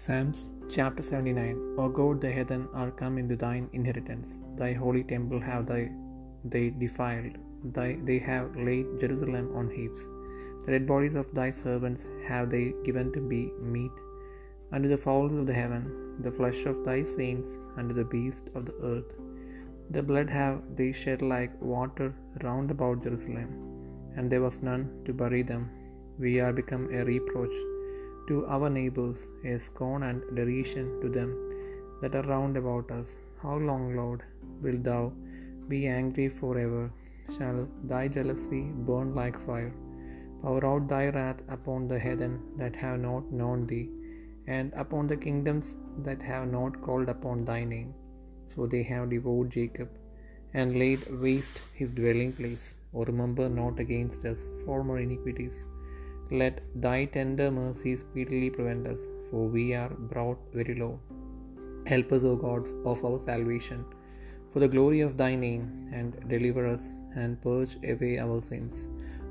Psalms chapter 79 O God, the heathen are come into thine inheritance. Thy holy temple have they, they defiled. Thy, they have laid Jerusalem on heaps. The dead bodies of thy servants have they given to be meat unto the fowls of the heaven, the flesh of thy saints unto the beasts of the earth. The blood have they shed like water round about Jerusalem, and there was none to bury them. We are become a reproach to our neighbors, a scorn and derision to them that are round about us. How long, Lord, wilt thou be angry forever? Shall thy jealousy burn like fire? Pour out thy wrath upon the heathen that have not known thee, and upon the kingdoms that have not called upon thy name. So they have devoured Jacob, and laid waste his dwelling place. O remember not against us former iniquities. Let thy tender mercy speedily prevent us, for we are brought very low. Help us, O God, of our salvation, for the glory of thy name, and deliver us, and purge away our sins.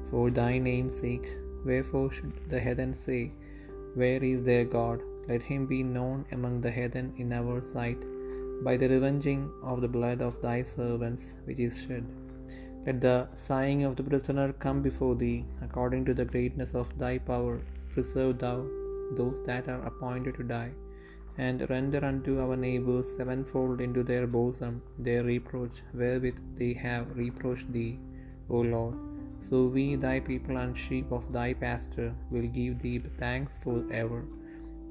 For thy name's sake, wherefore should the heathen say, Where is their God? Let him be known among the heathen in our sight, by the revenging of the blood of thy servants which is shed. Let the sighing of the prisoner come before thee, according to the greatness of thy power. Preserve thou those that are appointed to die, and render unto our neighbors sevenfold into their bosom their reproach wherewith they have reproached thee, O Lord. So we, thy people and sheep of thy pasture, will give thee thanks for ever.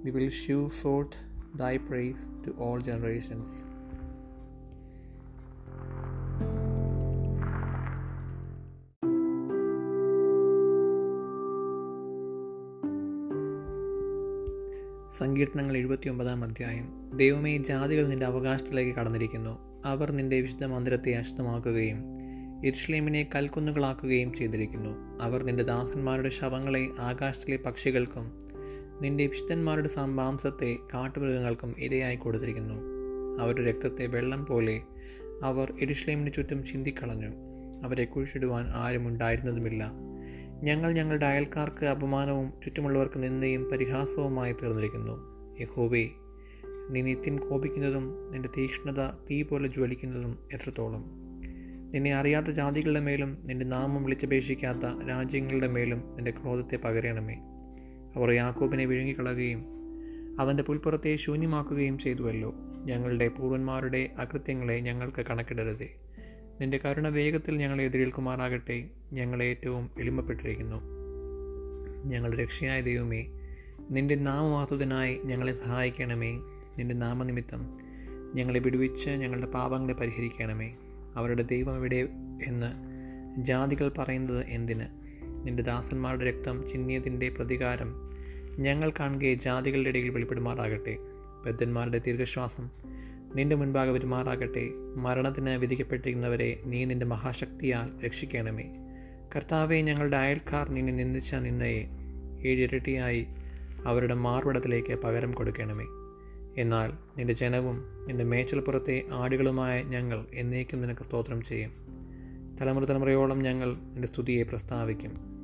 We will shew forth thy praise to all generations. സങ്കീർത്തനങ്ങൾ എഴുപത്തിയൊമ്പതാം അധ്യായം. ദൈവമേ ജാതികൾ നിന്റെ അവകാശത്തിലേക്ക് കടന്നിരിക്കുന്നു. അവർ നിന്റെ വിശുദ്ധ മന്ദിരത്തെ അശുദ്ധമാക്കുകയും ഇർഷ്ലേമിനെ കൽക്കുന്നുകളാക്കുകയും ചെയ്തിരിക്കുന്നു. അവർ നിന്റെ ദാസന്മാരുടെ ശവങ്ങളെ ആകാശത്തിലെ പക്ഷികൾക്കും നിന്റെ വിശുദ്ധന്മാരുടെ മാംസത്തെ കാട്ടുമൃഗങ്ങൾക്കും ഇരയായി കൊടുത്തിരിക്കുന്നു. അവരുടെ രക്തത്തെ വെള്ളം പോലെ അവർ എരുഷ്ലേമിന് ചുറ്റും ചിന്തിക്കളഞ്ഞു. അവരെ കുഴിച്ചിടുവാൻ ആരും ഉണ്ടായിരുന്നതുമില്ല. ഞങ്ങൾ ഞങ്ങളുടെ അയൽക്കാർക്ക് അപമാനവും ചുറ്റുമുള്ളവർക്ക് നിന്ദയും പരിഹാസവുമായി തീർന്നിരിക്കുന്നു. യഹോവേ നീ നിത്യം കോപിക്കുന്നതും നിന്റെ തീക്ഷ്ണത തീ പോലെ ജ്വലിക്കുന്നതും എത്രത്തോളം. നിന്നെ അറിയാത്ത ജാതികളുടെ മേലും നിന്റെ നാമം വിളിച്ചപേക്ഷിക്കാത്ത രാജ്യങ്ങളുടെ മേലും നിന്റെ ക്രോധത്തെ പകരണമേ. അവർ യാക്കോബിനെ വിഴുങ്ങിക്കളയുകയും അവന്റെ പുൽപ്പുറത്തെ ശൂന്യമാക്കുകയും ചെയ്തുവല്ലോ. ഞങ്ങളുടെ പൂർവന്മാരുടെ അകൃത്യങ്ങളെ ഞങ്ങൾക്ക് കണക്കിടരുതേ. നിന്റെ കരുണ വേഗത്തിൽ ഞങ്ങളെ എതിരേൽക്കുമാറാകട്ടെ. ഞങ്ങൾ ഏറ്റവും എളിമപ്പെട്ടിരിക്കുന്നു. ഞങ്ങൾ രക്ഷയായ ദൈവമേ നിന്റെ നാമവാസുതനായി ഞങ്ങളെ സഹായിക്കണമേ. നിന്റെ നാമനിമിത്തം ഞങ്ങളെ വിടുവിച്ച് ഞങ്ങളുടെ പാപങ്ങളെ പരിഹരിക്കണമേ. അവരുടെ ദൈവം എവിടെ എന്ന് ജാതികൾ പറയുന്നത് എന്തിന്? നിന്റെ ദാസന്മാരുടെ രക്തം ചിഹ്നിയതിന്റെ പ്രതികാരം ഞങ്ങൾ കാണുകയെ ജാതികളുടെ ഇടയിൽ വെളിപ്പെടുമാറാകട്ടെ. ബദ്ധന്മാരുടെ ദീർഘശ്വാസം നിന്റെ മുൻപാകെ പെരുമാറാകട്ടെ മരണത്തിന് വിധിക്കപ്പെട്ടിരിക്കുന്നവരെ നീ നിന്റെ മഹാശക്തിയാൽ രക്ഷിക്കണമേ. കർത്താവെ ഞങ്ങളുടെ അയൽക്കാർ നിന്നെ നിന്ദിച്ച നിന്നയെ ഏഴിരട്ടിയായി അവരുടെ മാർവിടത്തിലേക്ക് പകരം കൊടുക്കണമേ. എന്നാൽ നിന്റെ ജനവും നിന്റെ മേച്ചൽപ്പുറത്തെ ആടുകളുമായ ഞങ്ങൾ എന്നേക്കും നിനക്ക് സ്തോത്രം ചെയ്യും. തലമുറ തലമുറയോളം ഞങ്ങൾ നിന്റെ സ്തുതിയെ പ്രസ്താവിക്കും.